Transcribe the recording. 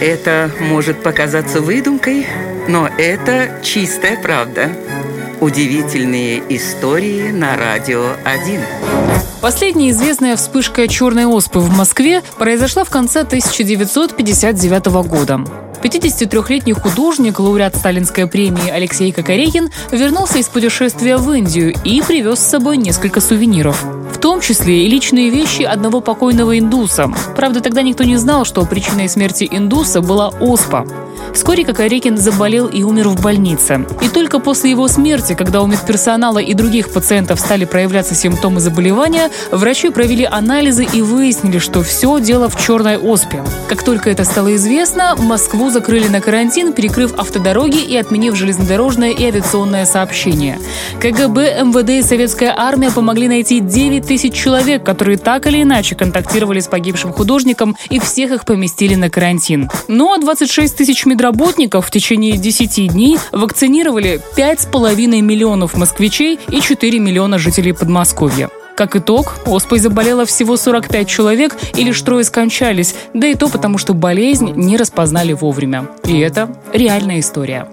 Это может показаться выдумкой, но это чистая правда. Удивительные истории на радио 1. Последняя известная вспышка черной оспы в Москве произошла в конце 1959 года. 53-летний художник, лауреат сталинской премии Алексей Кокорекин вернулся из путешествия в Индию и привез с собой несколько сувениров. Том числе и личные вещи одного покойного индуса. Правда, тогда никто не знал, что причиной смерти индуса была оспа. Вскоре Кокорекин заболел и умер в больнице. И только после его смерти, когда у медперсонала и других пациентов стали проявляться симптомы заболевания, врачи провели анализы и выяснили, что все дело в черной оспе. Как только это стало известно, Москву закрыли на карантин, перекрыв автодороги и отменив железнодорожное и авиационное сообщение. КГБ, МВД и Советская армия помогли найти 9 тысяч человек, которые так или иначе контактировали с погибшим художником, и всех их поместили на карантин. Ну а 26 тысяч медработников в течение 10 дней вакцинировали 5,5 миллионов москвичей и 4 миллиона жителей Подмосковья. Как итог, оспой заболело всего 45 человек и лишь трое скончались, да и то потому, что болезнь не распознали вовремя. И это реальная история.